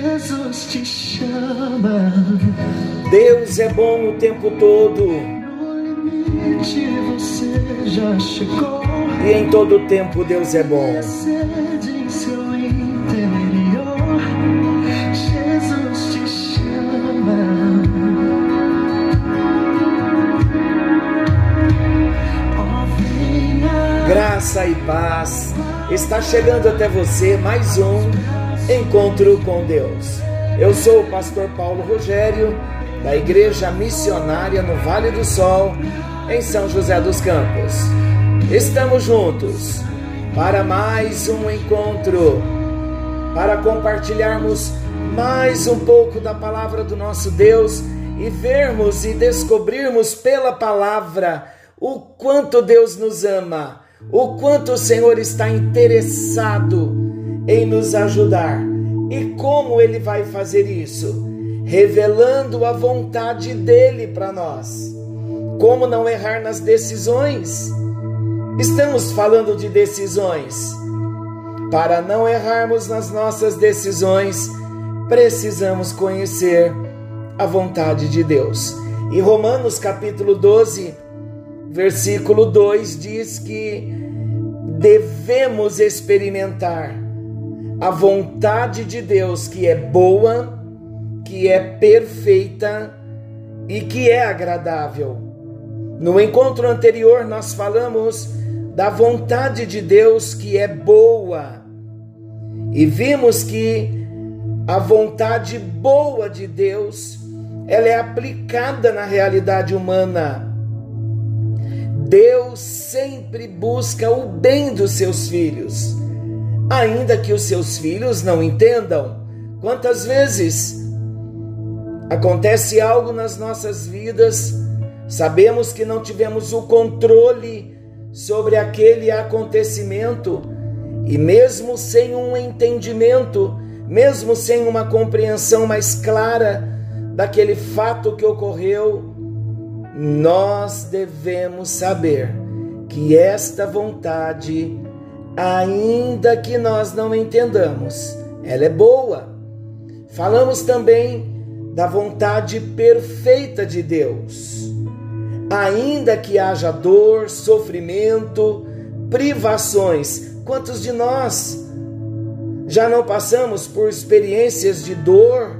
Jesus te chama. Deus é bom o tempo todo No limite você já chegou. e em todo tempo Deus é bom. Sede em seu interior. Jesus te chama. Oh. Graça e paz. Está chegando até você mais um encontro com Deus. Eu sou o pastor Paulo Rogério, da Igreja Missionária no Vale do Sol, em São José dos Campos. Estamos juntos para mais um encontro, para compartilharmos mais um pouco da palavra do nosso Deus e vermos e descobrirmos pela palavra o quanto Deus nos ama, o quanto o Senhor está interessado em nos ajudar. E como ele vai fazer isso? Revelando a vontade dele para nós. Como não errar nas decisões? Estamos falando de decisões. Para não errarmos nas nossas decisões, precisamos conhecer a vontade de Deus. E Romanos capítulo 12, versículo 2 diz que devemos experimentar a vontade de Deus que é boa, que é perfeita e que é agradável. No encontro anterior, nós falamos da vontade de Deus que é boa e vimos que a vontade boa de Deus ela é aplicada na realidade humana. Deus sempre busca o bem dos seus filhos, ainda que os seus filhos não entendam. Quantas vezes acontece algo nas nossas vidas, sabemos que não tivemos o controle sobre aquele acontecimento, e mesmo sem um entendimento, mesmo sem uma compreensão mais clara daquele fato que ocorreu, nós devemos saber que esta vontade, ainda que nós não entendamos, ela é boa. Falamos também da vontade perfeita de Deus. Ainda que haja dor, sofrimento, privações, quantos de nós já não passamos por experiências de dor,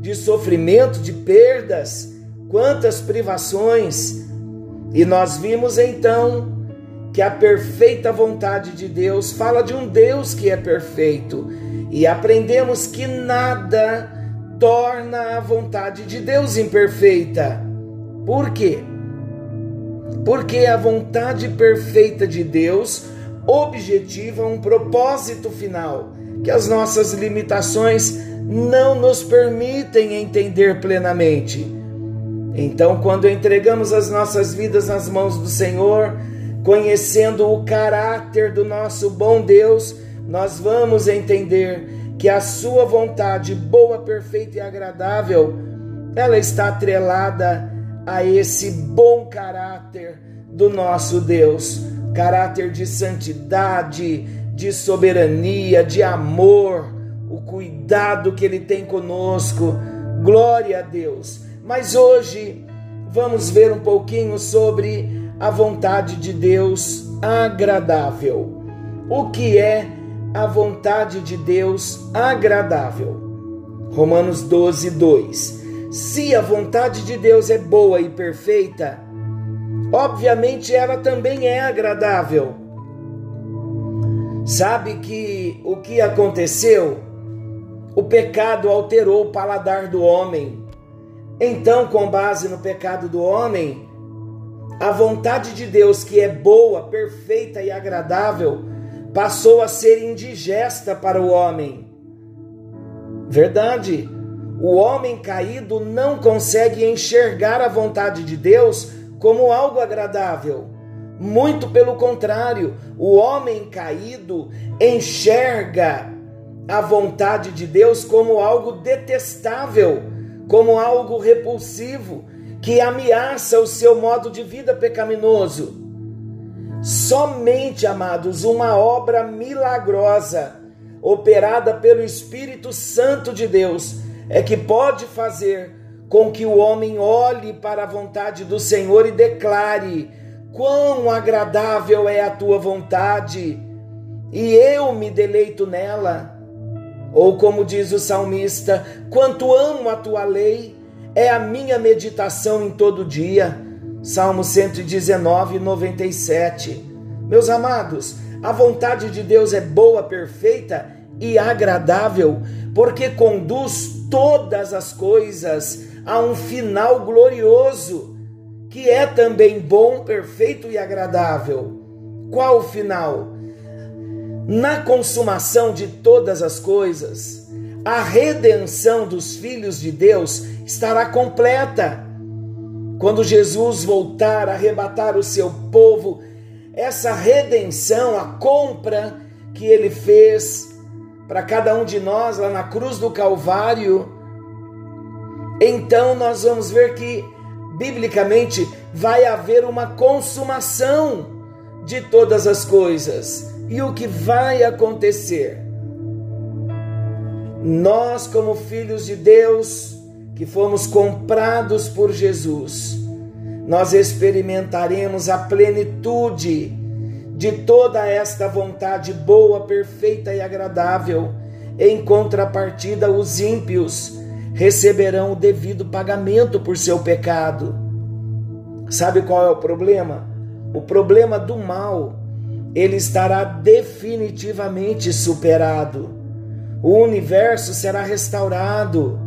de sofrimento, de perdas? quantas privações! E nós vimos então que a perfeita vontade de Deus fala de um Deus que é perfeito, e aprendemos que nada torna a vontade de Deus imperfeita. Por quê? Porque a vontade perfeita de Deus objetiva um propósito final que as nossas limitações não nos permitem entender plenamente. Então, quando entregamos as nossas vidas nas mãos do Senhor, conhecendo o caráter do nosso bom Deus, nós vamos entender que a sua vontade boa, perfeita e agradável, ela está atrelada a esse bom caráter do nosso Deus, caráter de santidade, de soberania, de amor, o cuidado que ele tem conosco. Glória a Deus. Mas hoje vamos ver um pouquinho sobre a vontade de Deus agradável. O que é a vontade de Deus agradável? Romanos 12, 2. Se a vontade de Deus é boa e perfeita, obviamente ela também é agradável. Sabe que o que aconteceu? O pecado alterou o paladar do homem então, com base no pecado do homem, a vontade de Deus, que é boa, perfeita e agradável, passou a ser indigesta para o homem. Verdade, o homem caído não consegue enxergar a vontade de Deus como algo agradável. Muito pelo contrário, o homem caído enxerga a vontade de Deus como algo detestável como algo repulsivo que ameaça o seu modo de vida pecaminoso. Somente, amados, uma obra milagrosa operada pelo Espírito Santo de Deus, é que pode fazer com que o homem olhe para a vontade do Senhor e declare: Quão agradável é a tua vontade, e eu me deleito nela. Ou como diz o salmista: Quanto amo a tua lei, é a minha meditação em todo dia. Salmo 119, 97. Meus amados, a vontade de Deus é boa, perfeita e agradável, porque conduz todas as coisas a um final glorioso, que é também bom, perfeito e agradável. Qual o final? Na consumação de todas as coisas, a redenção dos filhos de Deus estará completa. Quando Jesus voltar a arrebatar o seu povo, essa redenção, a compra que ele fez para cada um de nós lá na cruz do Calvário, então nós vamos ver que, biblicamente, vai haver uma consumação de todas as coisas. E o que vai acontecer? Nós, como filhos de Deus, que fomos comprados por Jesus, nós experimentaremos a plenitude de toda esta vontade boa, perfeita e agradável. Em contrapartida, os ímpios receberão o devido pagamento por seu pecado. Sabe qual é o problema? O problema do mal, ele estará definitivamente superado. O universo será restaurado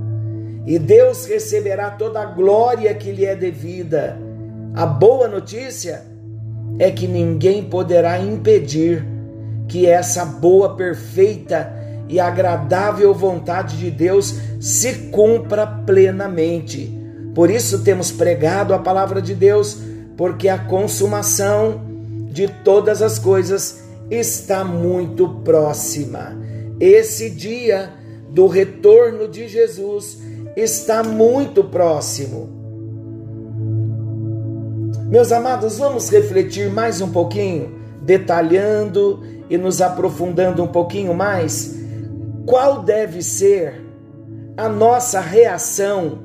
e Deus receberá toda a glória que lhe é devida. A boa notícia é que ninguém poderá impedir que essa boa, perfeita e agradável vontade de Deus se cumpra plenamente. Por isso temos pregado a palavra de Deus, porque a consumação de todas as coisas está muito próxima. Esse dia do retorno de Jesus está muito próximo. Meus amados, vamos refletir mais um pouquinho, detalhando e nos aprofundando um pouquinho mais qual deve ser a nossa reação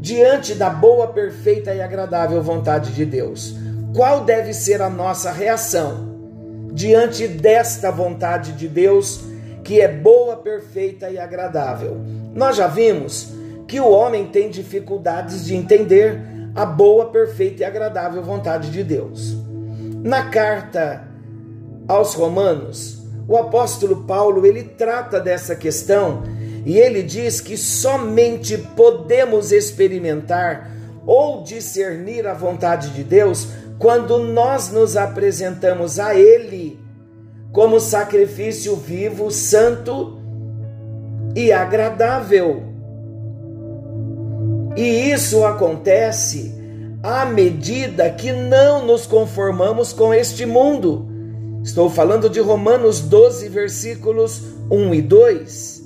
diante da boa, perfeita e agradável vontade de Deus? Qual deve ser a nossa reação diante desta vontade de Deus que é boa, perfeita e agradável? Nós já vimos que o homem tem dificuldades de entender a boa, perfeita e agradável vontade de Deus. Na carta aos Romanos, o apóstolo Paulo, ele trata dessa questão e ele diz que somente podemos experimentar ou discernir a vontade de Deus quando nós nos apresentamos a ele como sacrifício vivo, santo e agradável. E isso acontece à medida que não nos conformamos com este mundo Estou falando de Romanos 12, versículos 1 e 2.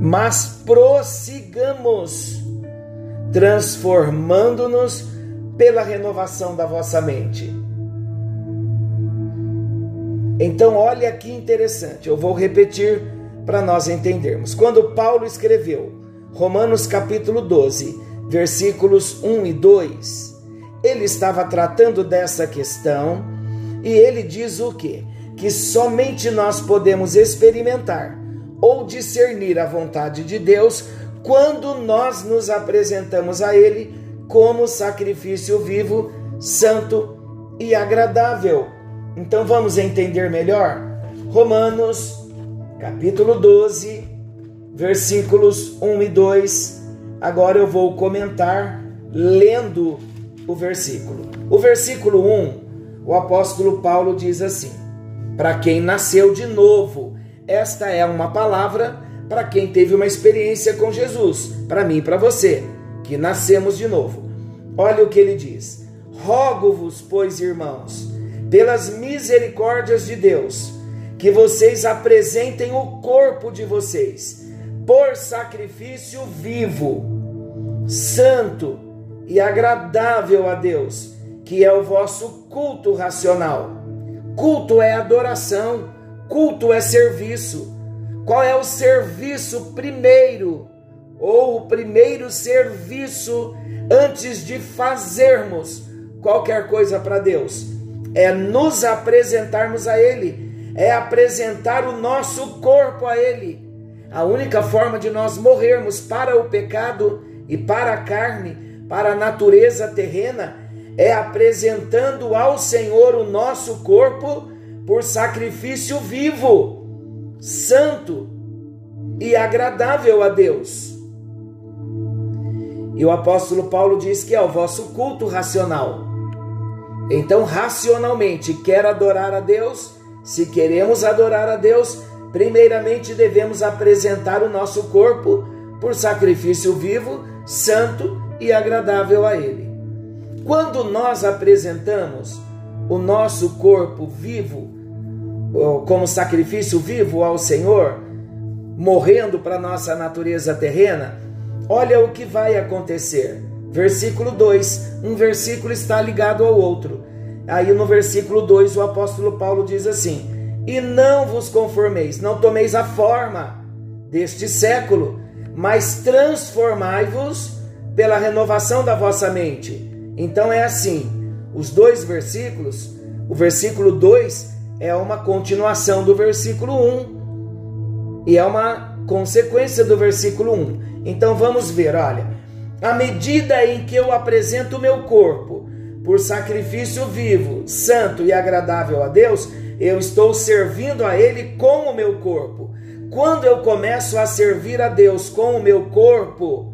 Mas prossigamos, transformando-nos pela renovação da vossa mente. Então, olha que interessante, eu vou repetir para nós entendermos. Quando Paulo escreveu Romanos capítulo 12, versículos 1 e 2, ele estava tratando dessa questão e ele diz o que? Que somente nós podemos experimentar ou discernir a vontade de Deus quando nós nos apresentamos a Ele como sacrifício vivo, santo e agradável. Então vamos entender melhor? Romanos, capítulo 12, versículos 1 e 2. Agora eu vou comentar lendo o versículo. O versículo 1 o apóstolo Paulo diz assim: para quem nasceu de novo, esta é uma palavra para quem teve uma experiência com Jesus, para mim e para você, que nascemos de novo. Olha o que ele diz: Rogo-vos, pois, irmãos, pelas misericórdias de Deus, que vocês apresentem o corpo de vocês por sacrifício vivo, santo e agradável a Deus que é o vosso culto racional. Culto é adoração, Culto é serviço. Qual é o serviço primeiro? Ou o primeiro serviço antes de fazermos qualquer coisa para Deus? É nos apresentarmos a Ele, é apresentar o nosso corpo a Ele. A única forma de nós morrermos para o pecado e para a carne para a natureza terrena é apresentando ao Senhor o nosso corpo por sacrifício vivo, santo e agradável a Deus. E o apóstolo Paulo diz que é o vosso culto racional. Então, racionalmente, quer adorar a Deus? Se queremos adorar a Deus, primeiramente devemos apresentar o nosso corpo por sacrifício vivo, santo e agradável a Ele. Quando nós apresentamos o nosso corpo vivo, como sacrifício vivo ao Senhor, morrendo para nossa natureza terrena, olha o que vai acontecer. Versículo 2, um versículo está ligado ao outro. Aí no versículo 2 o apóstolo Paulo diz assim: E não vos conformeis, não tomeis a forma deste século, mas transformai-vos pela renovação da vossa mente. Então é assim: os dois versículos, o versículo 2 é uma continuação do versículo 1 um, e é uma consequência do versículo 1. Um. Então vamos ver, olha, à medida em que eu apresento o meu corpo por sacrifício vivo, santo e agradável a Deus, eu estou servindo a Ele com o meu corpo. Quando eu começo a servir a Deus com o meu corpo,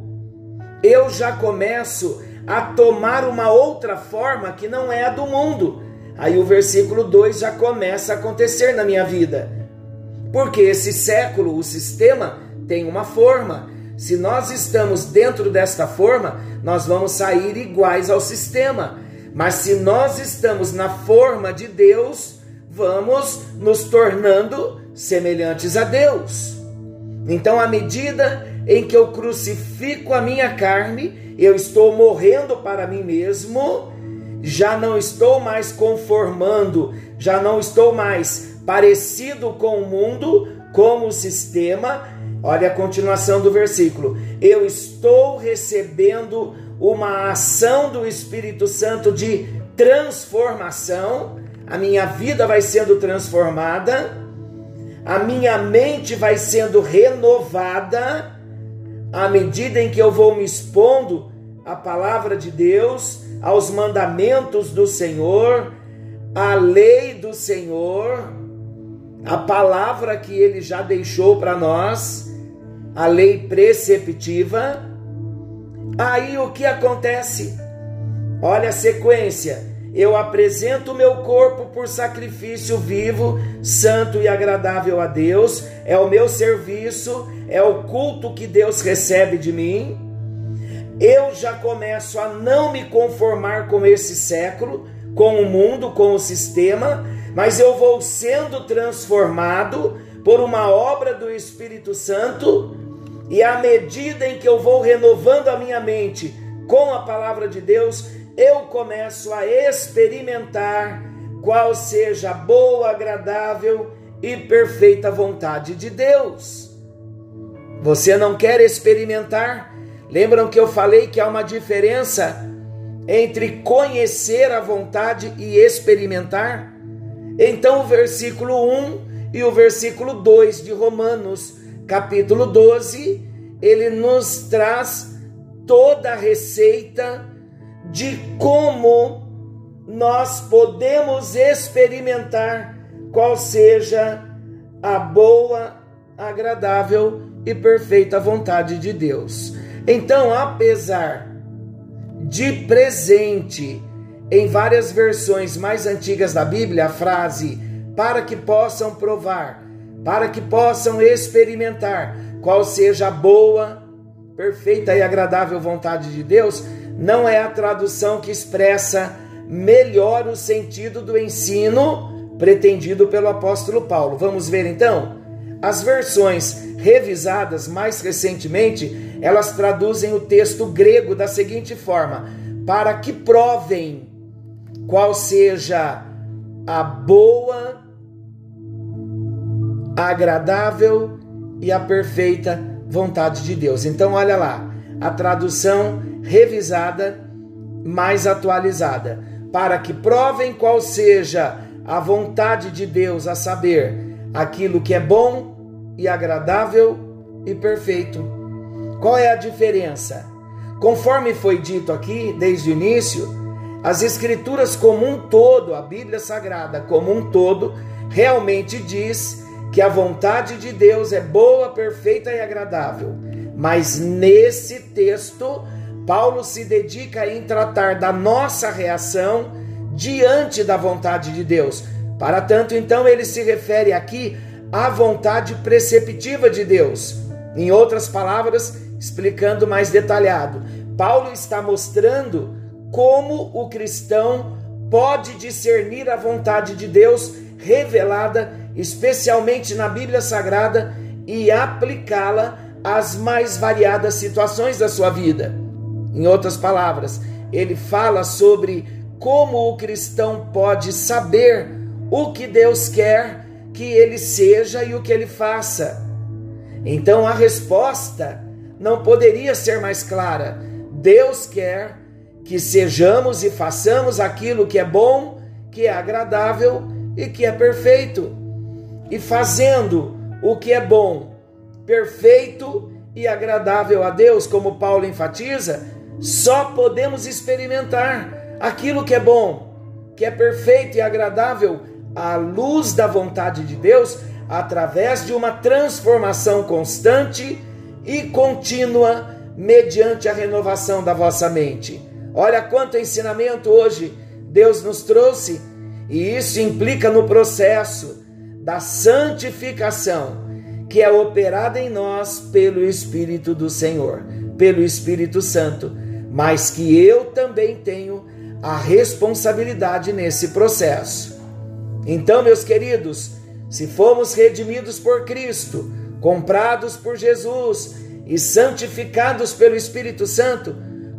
eu já começo a tomar uma outra forma que não é a do mundo. Aí o versículo 2 já começa a acontecer na minha vida. Porque esse século, o sistema, tem uma forma. Se nós estamos dentro desta forma, nós vamos sair iguais ao sistema. Mas se nós estamos na forma de Deus, vamos nos tornando semelhantes a Deus. Então, à medida em que eu crucifico a minha carne, eu estou morrendo para mim mesmo, já não estou mais conformando, já não estou mais parecido com o mundo, com o sistema. Olha a continuação do versículo. Eu estou recebendo uma ação do Espírito Santo de transformação, a minha vida vai sendo transformada, a minha mente vai sendo renovada. À medida em que eu vou me expondo à palavra de Deus, aos mandamentos do Senhor, à lei do Senhor, a palavra que ele já deixou para nós, a lei preceptiva, aí o que acontece? Olha a sequência eu apresento o meu corpo por sacrifício vivo, santo e agradável a Deus, é o meu serviço, é o culto que Deus recebe de mim. Eu já começo a não me conformar com esse século, com o mundo, com o sistema, mas eu vou sendo transformado por uma obra do Espírito Santo, e à medida em que eu vou renovando a minha mente com a palavra de Deus, eu começo a experimentar qual seja a boa, agradável e perfeita vontade de Deus. Você não quer experimentar? Lembram que eu falei que há uma diferença entre conhecer a vontade e experimentar? Então, o versículo 1 e o versículo 2 de Romanos, capítulo 12, ele nos traz toda a receita de como nós podemos experimentar qual seja a boa, agradável e perfeita vontade de Deus. Então, apesar de presente em várias versões mais antigas da Bíblia a frase para que possam provar, para que possam experimentar qual seja a boa, perfeita e agradável vontade de Deus, não é a tradução que expressa melhor o sentido do ensino pretendido pelo apóstolo Paulo. Vamos ver então? As versões revisadas mais recentemente, elas traduzem o texto grego da seguinte forma: para que provem qual seja a boa, a agradável e a perfeita vontade de Deus. Então, olha lá, a tradução revisada, mais atualizada, para que provem qual seja a vontade de Deus, a saber, aquilo que é bom e agradável e perfeito. Qual é a diferença? Conforme foi dito aqui desde o início, as Escrituras como um todo, a Bíblia Sagrada como um todo, realmente diz que a vontade de Deus é boa, perfeita e agradável. Mas nesse texto, Paulo se dedica em tratar da nossa reação diante da vontade de Deus. Para tanto, então, ele se refere aqui à vontade preceptiva de Deus. Em outras palavras, explicando mais detalhado, Paulo está mostrando como o cristão pode discernir a vontade de Deus revelada especialmente na Bíblia Sagrada e aplicá-la às mais variadas situações da sua vida. Em outras palavras, ele fala sobre como o cristão pode saber o que Deus quer que ele seja e o que ele faça. Então a resposta não poderia ser mais clara. Deus quer que sejamos e façamos aquilo que é bom, que é agradável e que é perfeito. E fazendo o que é bom, perfeito e agradável a Deus, como Paulo enfatiza, só podemos experimentar aquilo que é bom, que é perfeito e agradável à luz da vontade de Deus, através de uma transformação constante e contínua mediante a renovação da vossa mente. Olha quanto ensinamento hoje Deus nos trouxe, e isso implica no processo da santificação que é operada em nós pelo Espírito do Senhor, pelo Espírito Santo, mas que eu também tenho a responsabilidade nesse processo. Então, meus queridos, se fomos redimidos por Cristo, comprados por Jesus e santificados pelo Espírito Santo,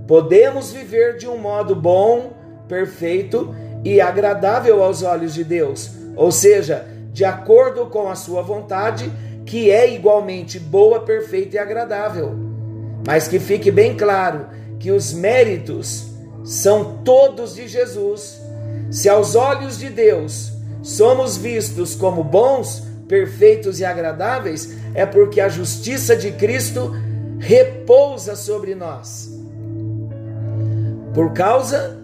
podemos viver de um modo bom, perfeito e agradável aos olhos de Deus, ou seja, de acordo com a sua vontade, que é igualmente boa, perfeita e agradável. Mas que fique bem claro que os méritos são todos de Jesus. Se aos olhos de Deus somos vistos como bons, perfeitos e agradáveis, é porque a justiça de Cristo repousa sobre nós. Por causa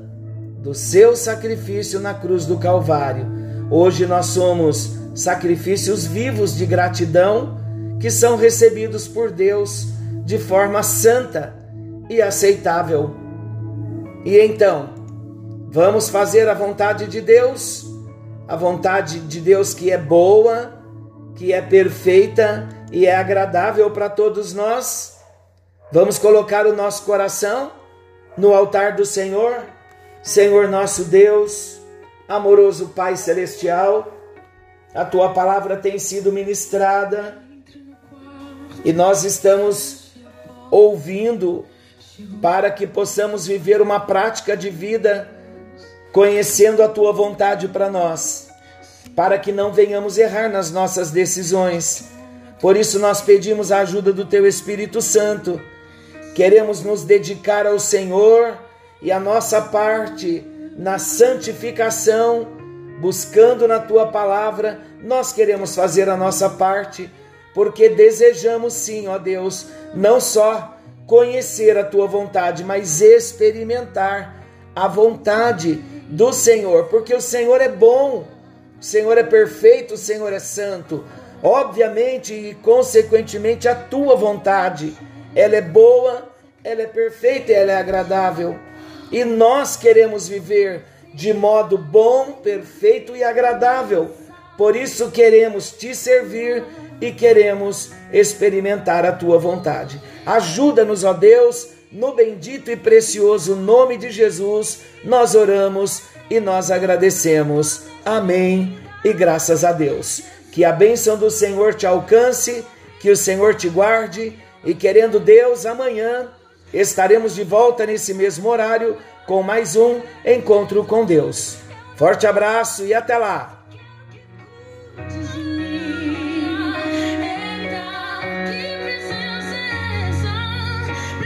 do seu sacrifício na cruz do Calvário, hoje nós somos sacrifícios vivos de gratidão que são recebidos por Deus de forma santa e aceitável. E então, vamos fazer a vontade de Deus a vontade de Deus que é boa, que é perfeita e é agradável para todos nós. Vamos colocar o nosso coração no altar do Senhor, Senhor nosso Deus, amoroso Pai celestial. A tua palavra tem sido ministrada e nós estamos ouvindo para que possamos viver uma prática de vida conhecendo a tua vontade para nós, para que não venhamos errar nas nossas decisões. Por isso nós pedimos a ajuda do teu Espírito Santo. Queremos nos dedicar ao Senhor e a nossa parte na santificação, buscando na tua palavra, nós queremos fazer a nossa parte, porque desejamos sim, ó Deus, não só conhecer a tua vontade, mas experimentar a vontade do Senhor, porque o Senhor é bom, o Senhor é perfeito, o Senhor é santo. Obviamente e consequentemente a tua vontade, ela é boa, ela é perfeita, ela é agradável. E nós queremos viver de modo bom, perfeito e agradável. Por isso queremos te servir e queremos experimentar a tua vontade. Ajuda-nos, ó Deus, no bendito e precioso nome de Jesus, nós oramos e nós agradecemos. Amém. E graças a Deus. Que a bênção do Senhor te alcance, que o Senhor te guarde e querendo Deus, amanhã estaremos de volta nesse mesmo horário com mais um encontro com Deus. Forte abraço e até lá!